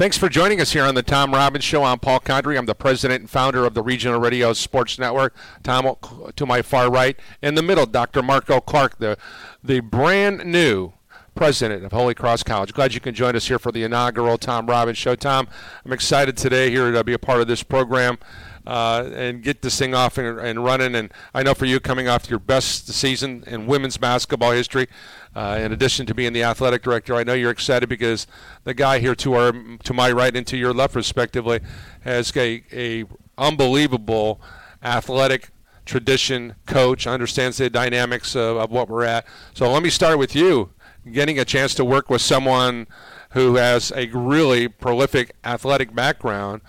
Thanks for joining us here on the Tom Robbins Show. I'm Paul Condry. I'm the president and founder of the Regional Radio Sports Network. Tom to my far right. In the middle, Dr. Marco Clark, the, the brand new president of Holy Cross College. Glad you can join us here for the inaugural Tom Robbins Show. Tom, I'm excited today here to be a part of this program uh, and get this thing off and, and, running. And I know for you, coming off your best season in women's basketball history, uh, in addition to being the athletic director, I know you're excited because the guy here to our to my right and to your left, respectively, has a, a unbelievable athletic tradition coach understands the dynamics of, of what we're at so let me start with you getting a chance to work with someone who has a really prolific athletic background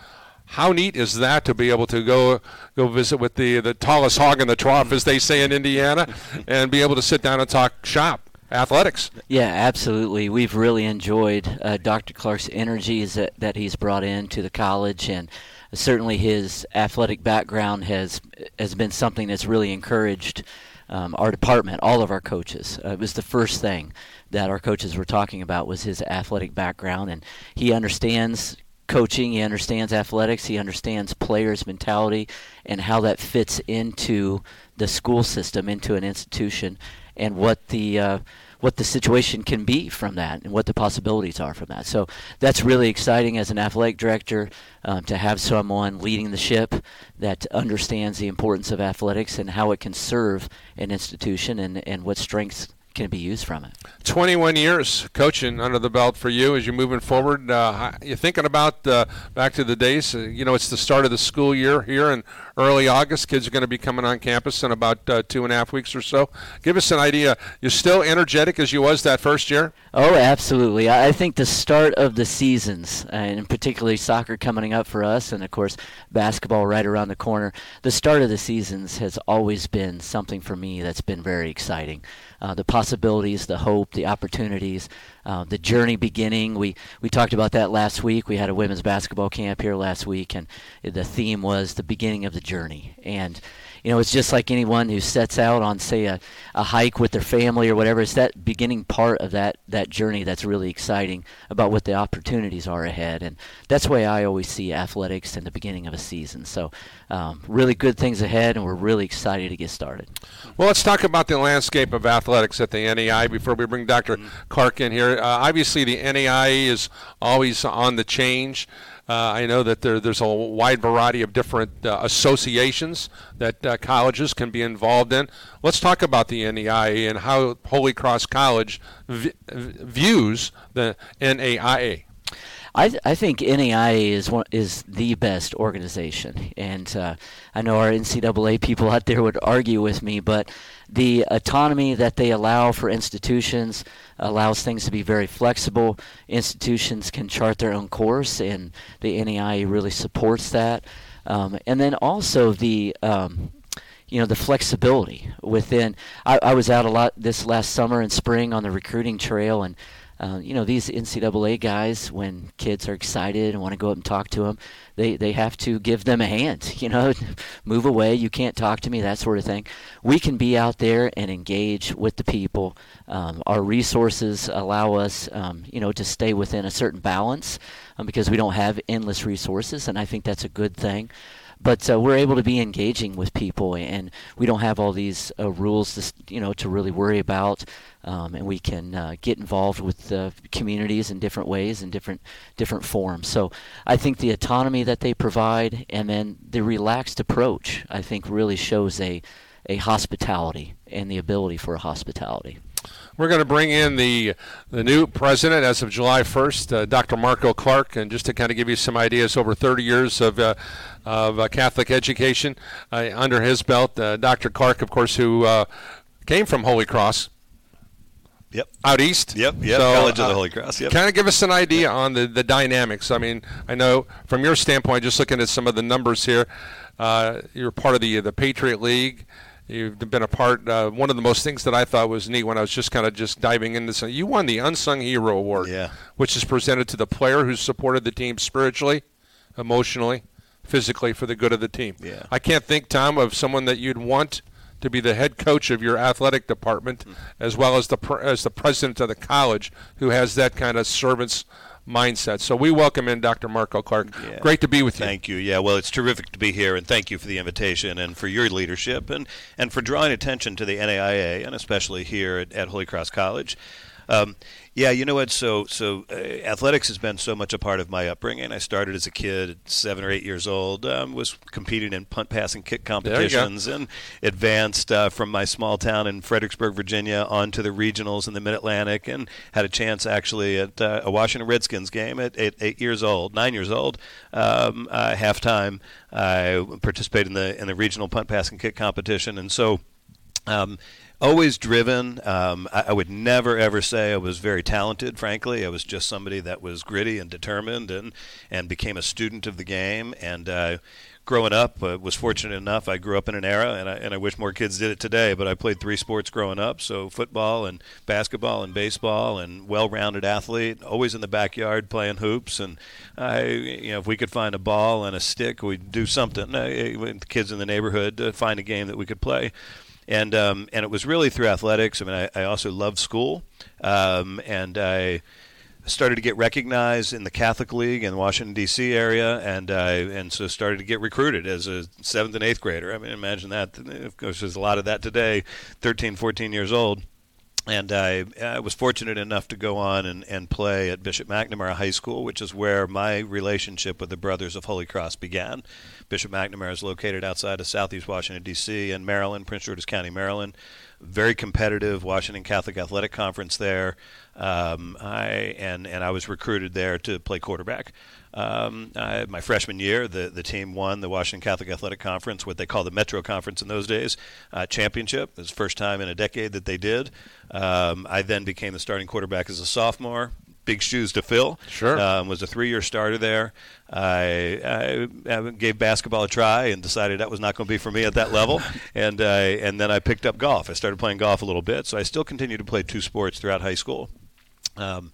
how neat is that to be able to go go visit with the the tallest hog in the trough, as they say in Indiana, and be able to sit down and talk shop athletics? Yeah, absolutely. We've really enjoyed uh, Dr. Clark's energies that, that he's brought into the college, and certainly his athletic background has has been something that's really encouraged. Um, our department, all of our coaches. Uh, it was the first thing that our coaches were talking about was his athletic background, and he understands coaching, he understands athletics, he understands players' mentality and how that fits into the school system, into an institution, and what the uh, what the situation can be from that and what the possibilities are from that. So that's really exciting as an athletic director um, to have someone leading the ship that understands the importance of athletics and how it can serve an institution and, and what strengths can be used from it. 21 years coaching under the belt for you as you're moving forward. Uh, you're thinking about uh, back to the days. Uh, you know, it's the start of the school year here in early August. Kids are going to be coming on campus in about uh, two and a half weeks or so. Give us an idea. You're still energetic as you was that first year. Oh, absolutely. I think the start of the seasons, and particularly soccer coming up for us, and of course basketball right around the corner. The start of the seasons has always been something for me that's been very exciting uh, the possibilities, the hope, the opportunities, uh, the journey beginning. We we talked about that last week. We had a women's basketball camp here last week, and the theme was the beginning of the journey. And you know, it's just like anyone who sets out on, say, a, a hike with their family or whatever. It's that beginning part of that, that journey that's really exciting about what the opportunities are ahead. And that's the way I always see athletics in the beginning of a season. So, um, really good things ahead, and we're really excited to get started. Well, let's talk about the landscape of athletics at the NAI before we bring Dr. Mm-hmm. Clark in here. Uh, obviously, the NAI is always on the change. Uh, I know that there, there's a wide variety of different uh, associations that uh, colleges can be involved in. Let's talk about the NAIA and how Holy Cross College v- views the NAIA. I, th- I think NAIA is one, is the best organization, and uh, I know our NCAA people out there would argue with me, but the autonomy that they allow for institutions allows things to be very flexible. Institutions can chart their own course, and the NAIA really supports that. Um, and then also the um, you know the flexibility within. I, I was out a lot this last summer and spring on the recruiting trail, and uh, you know, these NCAA guys, when kids are excited and want to go up and talk to them, they, they have to give them a hand, you know, move away, you can't talk to me, that sort of thing. We can be out there and engage with the people. Um, our resources allow us, um, you know, to stay within a certain balance um, because we don't have endless resources, and I think that's a good thing but uh, we're able to be engaging with people, and we don't have all these uh, rules, to, you know, to really worry about um, and we can uh, get involved with communities in different ways and different different forms. So I think the autonomy that they provide and then the relaxed approach, I think, really shows a a hospitality and the ability for a hospitality. We're going to bring in the the new president as of July 1st, uh, Dr. Marco Clark, and just to kind of give you some ideas, over 30 years of uh, of uh, Catholic education uh, under his belt. Uh, Dr. Clark, of course, who uh, came from Holy Cross, Yep. Out east. Yep. Yep. So, College of the Holy Cross. Yep. Kind of give us an idea on the, the dynamics. I mean, I know from your standpoint, just looking at some of the numbers here, uh, you're part of the the Patriot League. You've been a part. Uh, one of the most things that I thought was neat when I was just kind of just diving into this. You won the Unsung Hero Award, yeah. which is presented to the player who supported the team spiritually, emotionally, physically for the good of the team. Yeah. I can't think, Tom, of someone that you'd want to be the head coach of your athletic department, mm-hmm. as well as the as the president of the college, who has that kind of servant's mindset. So we welcome in Dr. Marco Clark. Yeah. Great to be with you. Thank you. Yeah, well, it's terrific to be here, and thank you for the invitation and for your leadership and, and for drawing attention to the NAIA, and especially here at, at Holy Cross College. Um, yeah, you know what? So, so uh, athletics has been so much a part of my upbringing. I started as a kid, seven or eight years old, um, was competing in punt, pass, and kick competitions, and advanced uh, from my small town in Fredericksburg, Virginia, onto the regionals in the Mid Atlantic, and had a chance actually at uh, a Washington Redskins game at eight, eight years old, nine years old, um, uh, halftime. I participated in the in the regional punt, pass, and kick competition, and so. Um, always driven. Um, I, I, would never ever say I was very talented. Frankly, I was just somebody that was gritty and determined, and and became a student of the game. And uh, growing up, uh, was fortunate enough. I grew up in an era, and I, and I wish more kids did it today. But I played three sports growing up: so football and basketball and baseball, and well-rounded athlete. Always in the backyard playing hoops, and I, you know, if we could find a ball and a stick, we'd do something. Uh, the kids in the neighborhood to find a game that we could play and um, and it was really through athletics. I mean, I, I also loved school, um, and I started to get recognized in the Catholic League in the Washington D.C. area, and I and so started to get recruited as a seventh and eighth grader. I mean, imagine that. Of course, there's a lot of that today, 13, 14 years old and I, I, was fortunate enough to go on and, and play at Bishop McNamara High School, which is where my relationship with the Brothers of Holy Cross began. Bishop McNamara is located outside of Southeast Washington, D.C., and Maryland, Prince George's County, Maryland. Very competitive Washington Catholic Athletic Conference there. Um, I and and I was recruited there to play quarterback. Um, I, my freshman year, the, the team won the Washington Catholic Athletic Conference, what they call the Metro Conference in those days, uh, championship. It was the first time in a decade that they did. Um, I then became the starting quarterback as a sophomore. Big shoes to fill. Sure. Um, was a three-year starter there. I, I, I, gave basketball a try and decided that was not going to be for me at that level. and uh, and then I picked up golf. I started playing golf a little bit. So I still continued to play two sports throughout high school. Um,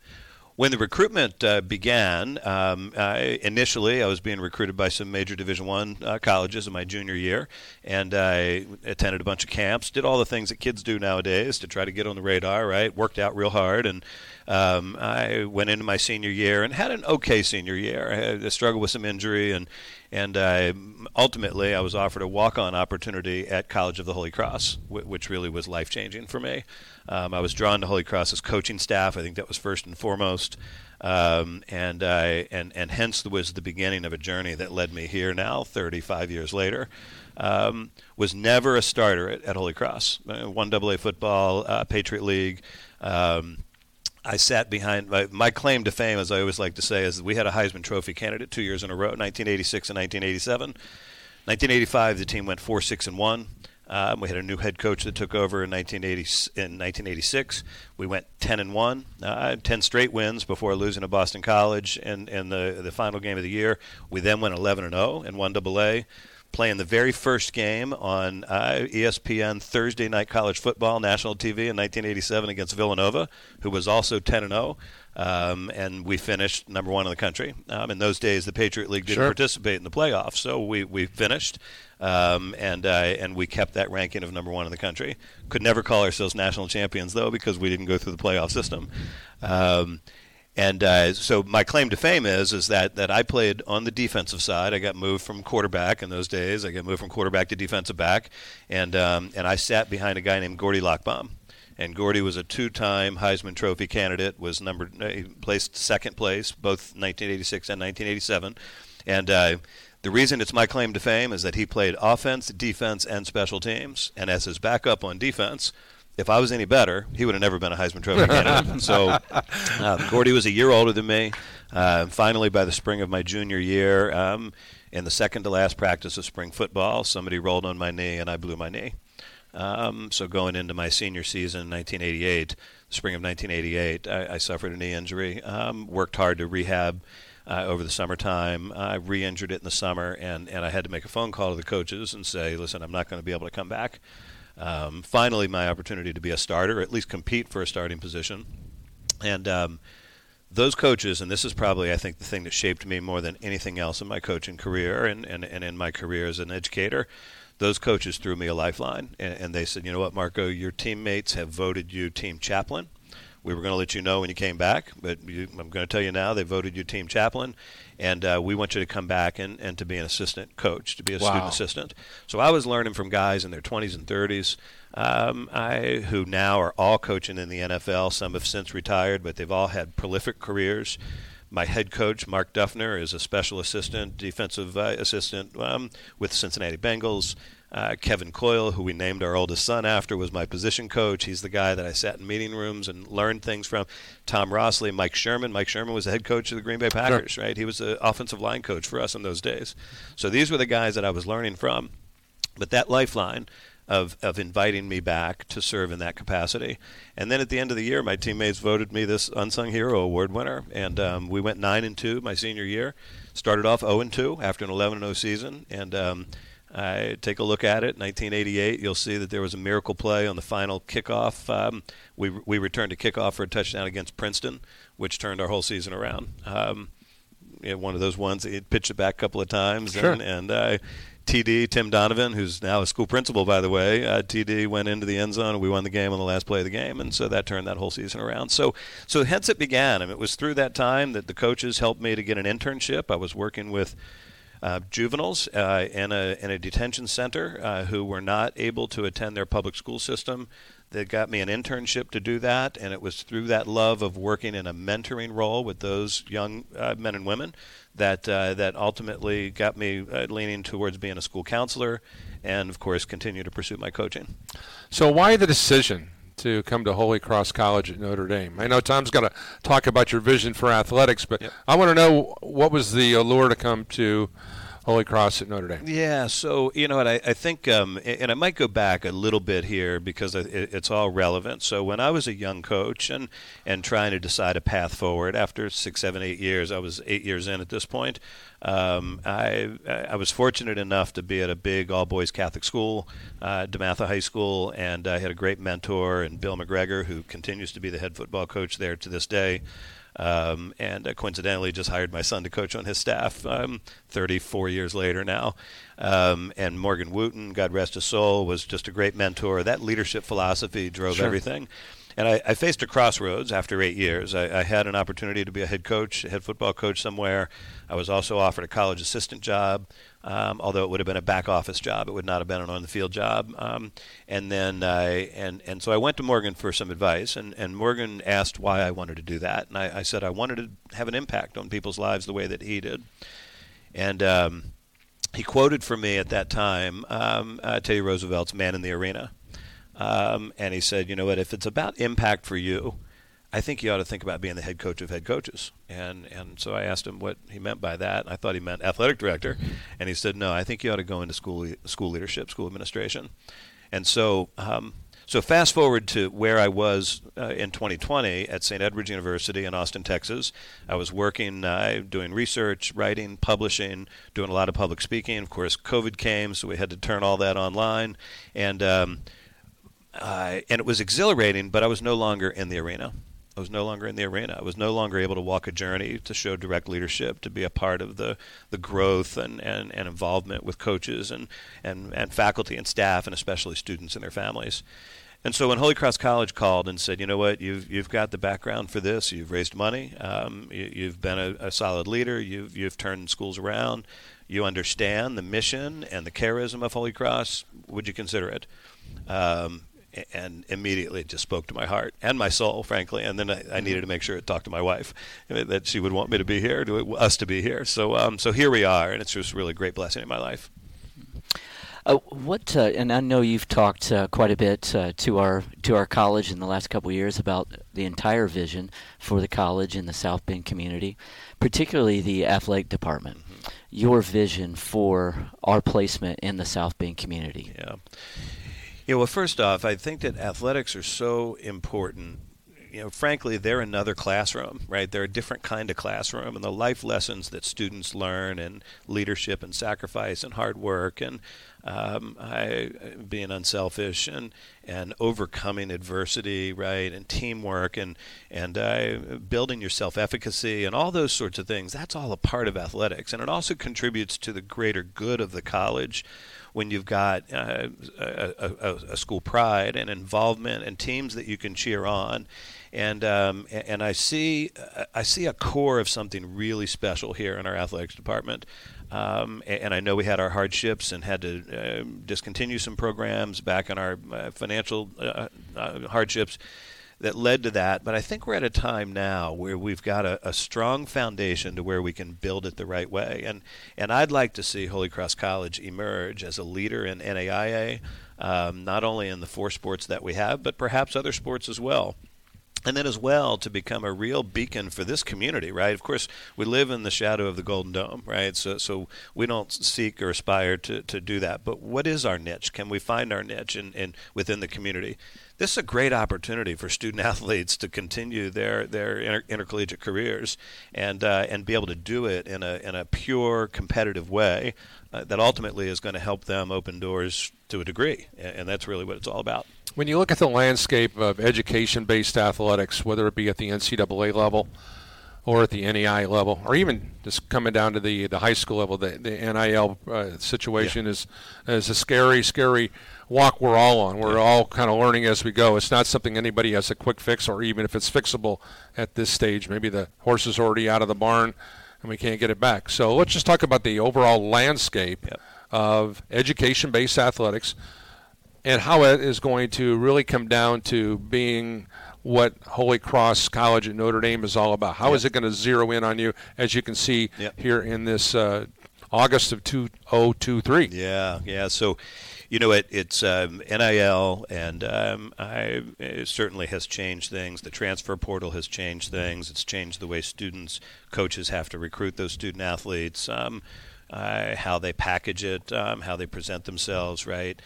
when the recruitment uh, began, um, I, initially I was being recruited by some major Division One uh, colleges in my junior year, and I attended a bunch of camps, did all the things that kids do nowadays to try to get on the radar. Right, worked out real hard, and um, I went into my senior year and had an okay senior year. I, had, struggled with some injury, and and I, ultimately I was offered a walk-on opportunity at College of the Holy Cross, which really was life-changing for me. Um, I was drawn to Holy Cross's coaching staff. I think that was first and foremost. Um, and I and and hence was the beginning of a journey that led me here now, 35 years later. Um, was never a starter at, at Holy Cross. Uh, one AA football, uh, Patriot League. Um, I sat behind my, my, claim to fame, as I always like to say, is we had a Heisman Trophy candidate two years in a row, 1986 and 1987. 1985, the team went four, six, and one. Um, we had a new head coach that took over in 1980 in 1986. We went 10 and one, uh, 10 straight wins before losing to Boston College in, in the the final game of the year. We then went 11 and 0 in one AA, playing the very first game on uh, ESPN Thursday Night College Football national TV in 1987 against Villanova, who was also 10 and 0. Um, and we finished number one in the country. Um, in those days, the Patriot League didn't sure. participate in the playoffs, so we, we finished, um, and uh, and we kept that ranking of number one in the country. Could never call ourselves national champions though because we didn't go through the playoff system. And uh, so my claim to fame is is that that I played on the defensive side. I got moved from quarterback in those days. I got moved from quarterback to defensive back, and um, and I sat behind a guy named Gordie Lockbaum and Gordy was a two-time Heisman Trophy candidate. Was number uh, placed second place both 1986 and 1987, and. Uh, the reason it's my claim to fame is that he played offense, defense, and special teams. And as his backup on defense, if I was any better, he would have never been a Heisman Trophy candidate. so, uh, Gordie was a year older than me. Uh, finally, by the spring of my junior year, um, in the second to last practice of spring football, somebody rolled on my knee and I blew my knee. Um, so going into my senior season in 1988, spring of 1988, I, I suffered a knee injury. Um, worked hard to rehab uh, over the summertime. I re-injured it in the summer, and, and I had to make a phone call to the coaches and say, listen, I'm not going to be able to come back. Um, finally, my opportunity to be a starter, or at least compete for a starting position. And um, those coaches, and this is probably, I think, the thing that shaped me more than anything else in my coaching career and, and, and in my career as an educator, those coaches threw me a lifeline, and, and they said, "You know what, Marco? Your teammates have voted you team chaplain, We were going to let you know when you came back, but you, I'm going to tell you now they voted you team chaplain, and uh, we want you to come back and, and to be an assistant coach, to be a wow. student assistant. So I was learning from guys in their 20s and 30s um, I, who now are all coaching in the NFL. Some have since retired, but they've all had prolific careers. My head coach, Mark Duffner, is a special assistant, defensive uh, assistant um, with Cincinnati Bengals. Uh, Kevin Coyle, who we named our oldest son after, was my position coach. He's the guy that I sat in meeting rooms and learned things from. Tom Rossley, Mike Sherman. Mike Sherman was the head coach of the Green Bay Packers, sure. right? He was the offensive line coach for us in those days. So these were the guys that I was learning from. But that lifeline of, of inviting me back to serve in that capacity. And then at the end of the year, my teammates voted me this Unsung Hero Award winner. And um, we went 9 and 2 my senior year. Started off 0 and 2 after an 11 0 season. And um, I take a look at it, 1988. You'll see that there was a miracle play on the final kickoff. Um, we we returned a kickoff for a touchdown against Princeton, which turned our whole season around. Um, you know, one of those ones he pitched it back a couple of times, sure. and, and uh, TD Tim Donovan, who's now a school principal, by the way. Uh, TD went into the end zone, and we won the game on the last play of the game, and so that turned that whole season around. So, so hence it began. I mean, it was through that time that the coaches helped me to get an internship. I was working with uh, juveniles uh, in a in a detention center uh, who were not able to attend their public school system. That got me an internship to do that, and it was through that love of working in a mentoring role with those young uh, men and women that uh, that ultimately got me uh, leaning towards being a school counselor, and of course continue to pursue my coaching. So why the decision to come to Holy Cross College at Notre Dame? I know Tom's going to talk about your vision for athletics, but yep. I want to know what was the allure to come to Holy Cross at Notre Dame. Yeah, so you know what I, I think, um, and I might go back a little bit here because it, it's all relevant. So when I was a young coach and and trying to decide a path forward after six, seven, eight years, I was eight years in at this point. Um, I I was fortunate enough to be at a big all boys Catholic school, uh, DeMatha High School, and I had a great mentor and Bill McGregor, who continues to be the head football coach there to this day. Um, and uh, coincidentally just hired my son to coach on his staff um, 34 years later now. Um, and Morgan Wootten, God rest his soul, was just a great mentor. That leadership philosophy drove sure. everything. And I, I, faced a crossroads after eight years. I, I, had an opportunity to be a head coach, a head football coach somewhere. I was also offered a college assistant job, um, although it would have been a back office job. It would not have been an on the field job. Um, and then I and and so I went to Morgan for some advice, and, and Morgan asked why I wanted to do that, and I, I said I wanted to have an impact on people's lives the way that he did. And um, he quoted for me at that time um, uh, Teddy Roosevelt's "Man in the Arena." Um, and he said, you know what, if it's about impact for you, I think you ought to think about being the head coach of head coaches. And and so I asked him what he meant by that. I thought he meant athletic director, and he said, no, I think you ought to go into school school leadership, school administration. And so. Um, so fast forward to where I was uh, in 2020 at St. Edward's University in Austin, Texas. I was working, uh, doing research, writing, publishing, doing a lot of public speaking. Of course, COVID came, so we had to turn all that online. And um, uh, and it was exhilarating, but I was no longer in the arena. I was no longer in the arena. I was no longer able to walk a journey to show direct leadership, to be a part of the, the growth and, and, and involvement with coaches and, and, and faculty and staff, and especially students and their families. And so when Holy Cross College called and said, you know what, you've, you've got the background for this, you've raised money, um, you, have been a, a, solid leader, you've, you've turned schools around, you understand the mission and the charism of Holy Cross, would you consider it? Um, and immediately it just spoke to my heart and my soul, frankly. And then I, I, needed to make sure it talked to my wife that she would want me to be here, to us to be here. So, um, so here we are, and it's just really a great blessing in my life. Uh, what uh, and I know you've talked uh, quite a bit uh, to our to our college in the last couple of years about the entire vision for the college in the South Bend community, particularly the athletic department. Mm-hmm. Your vision for our placement in the South Bend community. Yeah. Yeah, well, first off, I think that athletics are so important. You know, frankly, they're another classroom, right? They're a different kind of classroom, and the life lessons that students learn, and leadership, and sacrifice, and hard work, and um, I, being unselfish, and and overcoming adversity, right, and teamwork, and and uh, building your self-efficacy, and all those sorts of things. That's all a part of athletics, and it also contributes to the greater good of the college when you've got uh, a, a, a, school pride and involvement and teams that you can cheer on and um, and I see I see a core of something really special here in our athletics department. Um, and I know we had our hardships and had to uh, discontinue some programs back in our uh, financial uh, uh, hardships that led to that. But I think we're at a time now where we've got a, a, strong foundation to where we can build it the right way. And and I'd like to see Holy Cross College emerge as a leader in NAIA, um, not only in the four sports that we have, but perhaps other sports as well and then as well to become a real beacon for this community, right? Of course, we live in the shadow of the Golden Dome, right? So, so we don't seek or aspire to, to do that. But what is our niche? Can we find our niche in, in within the community? This is a great opportunity for student athletes to continue their their inter- intercollegiate careers and uh, and be able to do it in a in a pure competitive way uh, that ultimately is going to help them open doors to a degree, and, and that's really what it's all about. When you look at the landscape of education based athletics, whether it be at the NCAA level or at the NEI level, or even just coming down to the, the high school level, the, the NIL uh, situation yeah. is, is a scary, scary walk we're all on. We're yeah. all kind of learning as we go. It's not something anybody has a quick fix, or even if it's fixable at this stage. Maybe the horse is already out of the barn and we can't get it back. So let's just talk about the overall landscape yep. of education based athletics and how it is going to really come down to being what Holy Cross College at Notre Dame is all about. How yep. is it going to zero in on you, as you can see yep. here in this uh, August of 2023? Yeah, yeah. So, you know, it, it's um, NIL, and um, I, it certainly has changed things. The transfer portal has changed things. It's changed the way students, coaches have to recruit those student athletes, um, uh, how they package it, um, how they present themselves, right?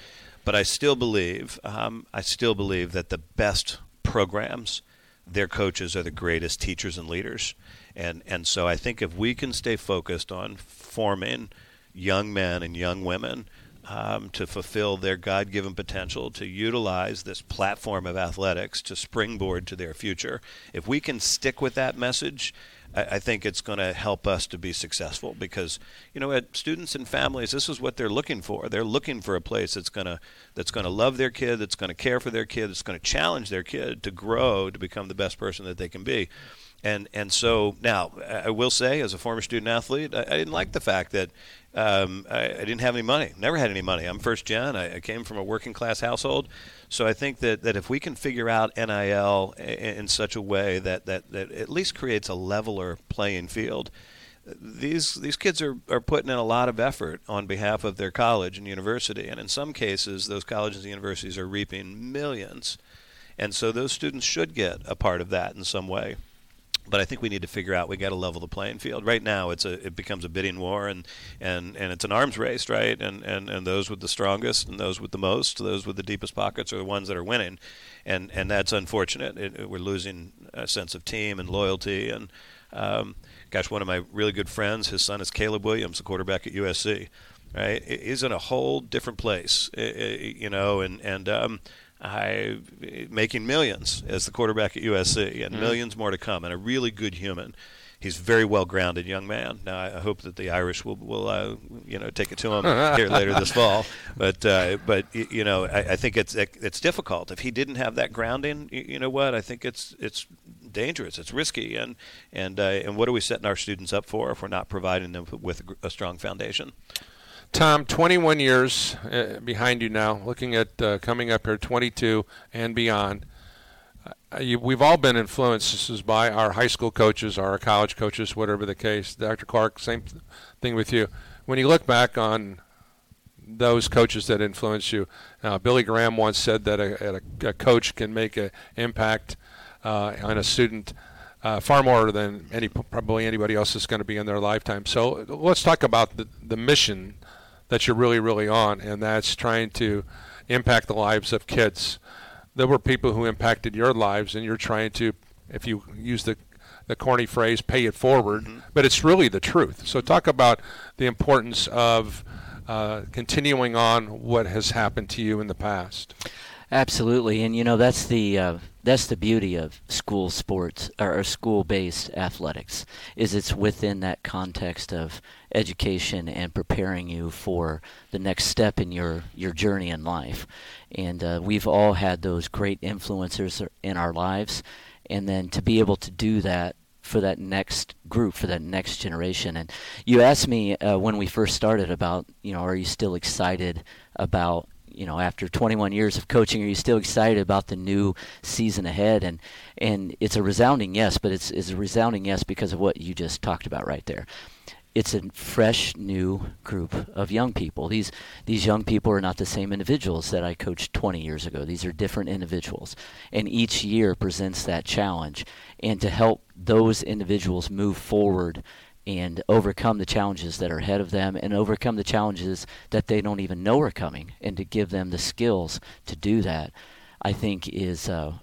But I still believe, um, I still believe that the best programs, their coaches are the greatest teachers and leaders. And and so I think if we can stay focused on forming young men and young women um, to fulfill their God-given potential, to utilize this platform of athletics to springboard to their future, if we can stick with that message I, think it's going to help us to be successful because you know, at students and families, this is what they're looking for. They're looking for a place that's going to that's going to love their kid, that's going to care for their kid, that's going to challenge their kid to grow to become the best person that they can be. And and so now I will say, as a former student athlete, I, I didn't like the fact that um, I, I, didn't have any money. Never had any money. I'm first gen. I, I, came from a working class household, so I think that, that if we can figure out NIL in, such a way that, that, that at least creates a leveler playing field, these these kids are, are putting in a lot of effort on behalf of their college and university, and in some cases, those colleges and universities are reaping millions, and so those students should get a part of that in some way but I think we need to figure out we got to level the playing field. Right now, it's a it becomes a bidding war and and and it's an arms race, right? And and and those with the strongest and those with the most, those with the deepest pockets, are the ones that are winning, and and that's unfortunate. It, we're losing a sense of team and loyalty and. Um, gosh, one of my really good friends, his son is Caleb Williams, the quarterback at USC. Right, he's in a whole different place, you know, and and um, I making millions as the quarterback at USC, and mm. millions more to come, and a really good human. He's a very well grounded young man. Now I hope that the Irish will will uh, you know take it to him here later this fall. But uh, but you know I, I, think it's it's difficult if he didn't have that grounding. You, know what? I think it's it's dangerous. It's risky, and and uh, and what are we setting our students up for if we're not providing them with a strong foundation? Tom, 21 years uh, behind you now, looking at uh, coming up here, 22 and beyond. Uh, you, we've all been influenced by our high school coaches, our college coaches, whatever the case. Dr. Clark, same thing with you. When you look back on those coaches that influenced you, uh, Billy Graham once said that a, a, a coach can make an impact uh, on a student. Uh, far more than any probably anybody else is going to be in their lifetime. So let's talk about the, the mission that you're really, really on, and that's trying to impact the lives of kids. There were people who impacted your lives, and you're trying to, if you use the the corny phrase, pay it forward, mm-hmm. but it's really the truth. So talk about the importance of uh, continuing on what has happened to you in the past. Absolutely, and you know that's the uh, that's the beauty of school sports or school-based athletics is it's within that context of education and preparing you for the next step in your your journey in life. And uh, we've all had those great influencers in our lives, and then to be able to do that for that next group, for that next generation. And you asked me uh, when we first started about, you know, are you still excited about you know after 21 years of coaching are you still excited about the new season ahead? And and it's a resounding yes but it's, it's a resounding yes because of what you just talked about right there. It's a fresh new group of young people. These these young people are not the same individuals that I coached 20 years ago. These are different individuals. And each year presents that challenge. And to help those individuals move forward and overcome the challenges that are ahead of them and overcome the challenges that they don't even know are coming and to give them the skills to do that i think is uh,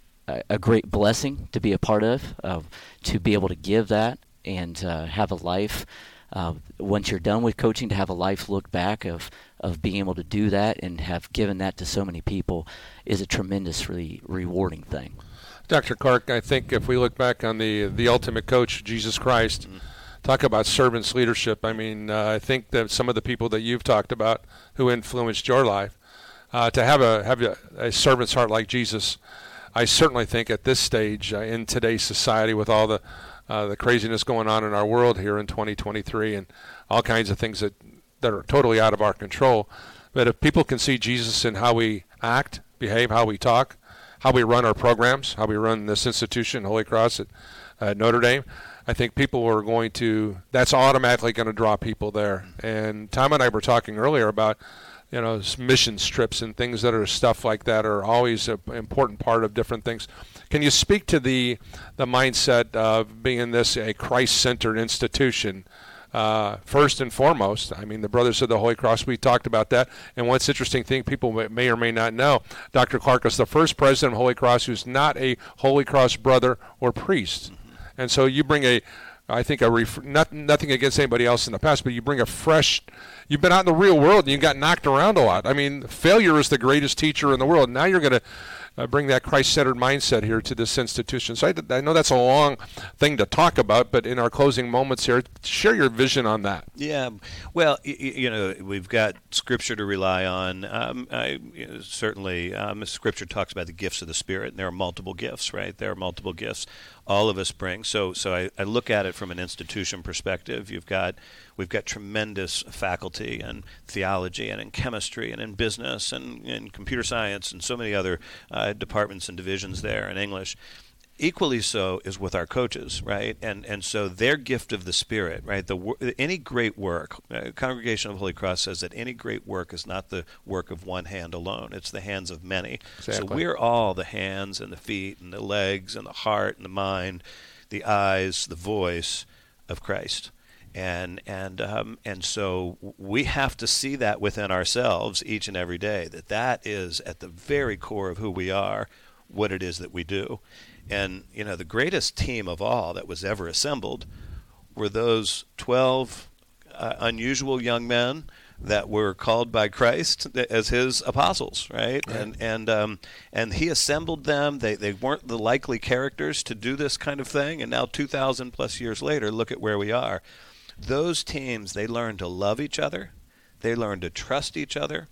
a great blessing to be a part of uh, to be able to give that and uh, have a life uh, once you're done with coaching to have a life look back of of being able to do that and have given that to so many people is a tremendously rewarding thing Dr. Clark, I think if we look back on the the ultimate coach, Jesus Christ, mm-hmm talk about servants leadership. I mean, uh, I think that some of the people that you've talked about who influenced your life, uh, to have a have a, a, servant's heart like Jesus, I certainly think at this stage uh, in today's society with all the uh, the craziness going on in our world here in 2023 and all kinds of things that that are totally out of our control, that if people can see Jesus in how we act, behave, how we talk, how we run our programs, how we run this institution, Holy Cross at, at Notre Dame. I think people are going to. That's automatically going to draw people there. And Tom and I were talking earlier about, you know, mission trips and things that are stuff like that are always an important part of different things. Can you speak to the the mindset of being this a Christ-centered institution? Uh, first and foremost, I mean, the Brothers of the Holy Cross, we talked about that. And one interesting thing people may or may not know, Dr. Clark is the first president of Holy Cross who's not a Holy Cross brother or priest. And so you bring a, I think a ref- not, nothing against anybody else in the past, but you bring a fresh. You've been out in the real world and you got knocked around a lot. I mean, failure is the greatest teacher in the world. Now you're going to uh, bring that Christ-centered mindset here to this institution. So I, I, know that's a long thing to talk about, but in our closing moments here, share your vision on that. Yeah, well, you, you know, we've got Scripture to rely on. Um, I, you know, certainly, um, Scripture talks about the gifts of the Spirit, and there are multiple gifts, right? There are multiple gifts all of us bring. So, so I, I look at it from an institution perspective. You've got we've got tremendous faculty in theology and in chemistry and in business and in computer science and so many other uh, departments and divisions there in English equally so is with our coaches, right? And and so their gift of the Spirit, right? The any great work, uh, Congregation of Holy Cross says that any great work is not the work of one hand alone; it's the hands of many. Exactly. So we're all the hands and the feet and the legs and the heart and the mind, the eyes, the voice of Christ. And and um, and so we have to see that within ourselves each and every day that that is at the very core of who we are, what it is that we do. And, you know, the greatest team of all that was ever assembled were those 12 uh, unusual young men that were called by Christ as his apostles, right? right. And and um, and he assembled them. They they weren't the likely characters to do this kind of thing. And now, two thousand plus years later, look at where we are. Those teams they learned to love each other, they learned to trust each other,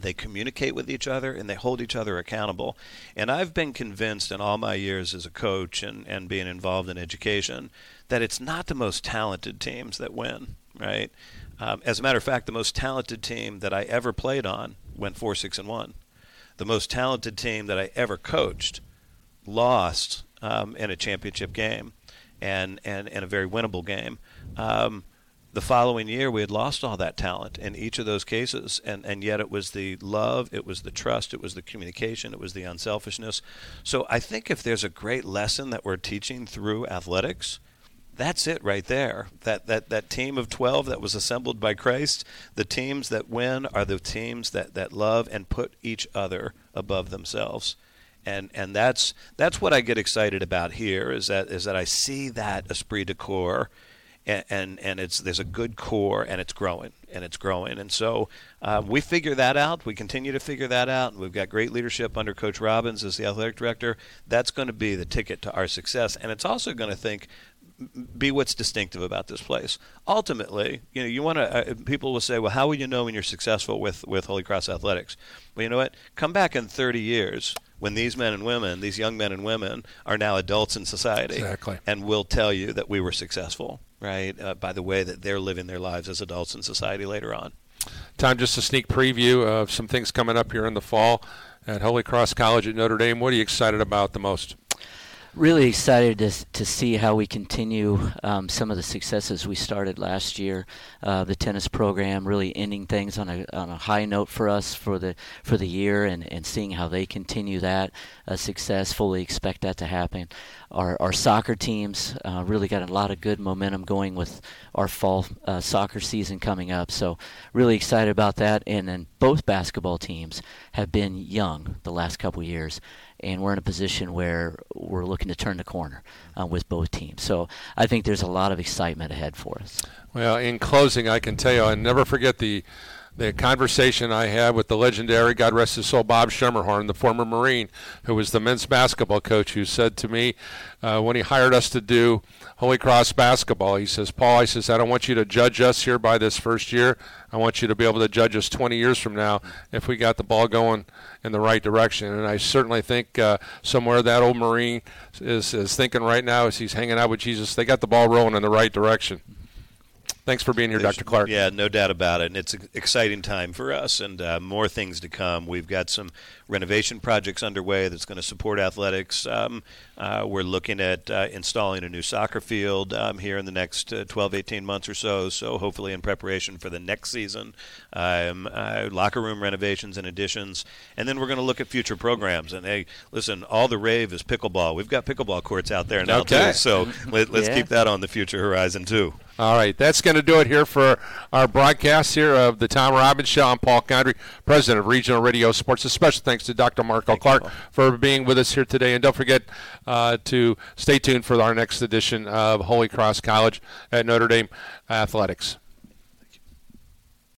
they communicate with each other and they hold each other accountable. And I've been convinced in all my years as a coach and, and being involved in education that it's not the most talented teams that win, right? Um, as a matter of fact, the most talented team that I ever played on went 4 6 and 1. The most talented team that I ever coached lost um, in a championship game and, and, and a very winnable game. Um, the following year we had lost all that talent in each of those cases and and yet it was the love it was the trust it was the communication it was the unselfishness. So i think if there's a great lesson that we're teaching through athletics that's it right there. That that that team of 12 that was assembled by Christ the teams that win are the teams that that love and put each other above themselves. And and that's that's what I get excited about here is that is that I see that esprit de corps and, and, and it's there's a good core and it's growing and it's growing and so uh, we figure that out we continue to figure that out and we've got great leadership under coach robbins as the athletic director that's going to be the ticket to our success and it's also going to think be what's distinctive about this place. Ultimately, you know, you want to. Uh, people will say, "Well, how will you know when you're successful with with Holy Cross Athletics?" Well, you know what? Come back in 30 years when these men and women, these young men and women, are now adults in society, exactly. and will tell you that we were successful, right? Uh, by the way that they're living their lives as adults in society later on. Time just a sneak preview of some things coming up here in the fall at Holy Cross College at Notre Dame. What are you excited about the most? Really excited to, to see how we continue um, some of the successes we started last year. Uh, the tennis program really ending things on a, on a high note for us for the for the year, and, and seeing how they continue that uh, success. Fully expect that to happen. Our, our soccer teams uh, really got a lot of good momentum going with our fall uh, soccer season coming up. So really excited about that. And then both basketball teams have been young the last couple years and we're in a position where we're looking to turn the corner uh, with both teams. So I think there's a lot of excitement ahead for us. Well, in closing, I can tell you, I never forget the the conversation I had with the legendary, God rest his soul, Bob Schermerhorn, the former Marine, who was the men's basketball coach, who said to me uh, when he hired us to do Holy Cross basketball, he says, Paul, I says, I don't want you to judge us here by this first year. I want you to be able to judge us 20 years from now if we got the ball going in the right direction. And I certainly think uh, somewhere that old Marine is, is thinking right now as he's hanging out with Jesus, they got the ball rolling in the right direction. Thanks for being here, There's, Dr. Clark. Yeah, no doubt about it. And it's an exciting time for us and uh, more things to come. We've got some renovation projects underway that's going to support athletics. Um, uh, we're looking at uh, installing a new soccer field um, here in the next uh, 12, 18 months or so. So, hopefully, in preparation for the next season, um, uh, locker room renovations and additions. And then we're going to look at future programs. And hey, listen, all the rave is pickleball. We've got pickleball courts out there now, okay. too. So, let, us yeah. keep that on the future horizon, too. All right, that's going to do it here for our broadcast here of the Tom Robbins Show. I'm Paul Condry, president of Regional Radio Sports. A special thanks to Dr. Marco Thank Clark you, for being with us here today. And don't forget uh, to stay tuned for our next edition of Holy Cross College at Notre Dame Athletics.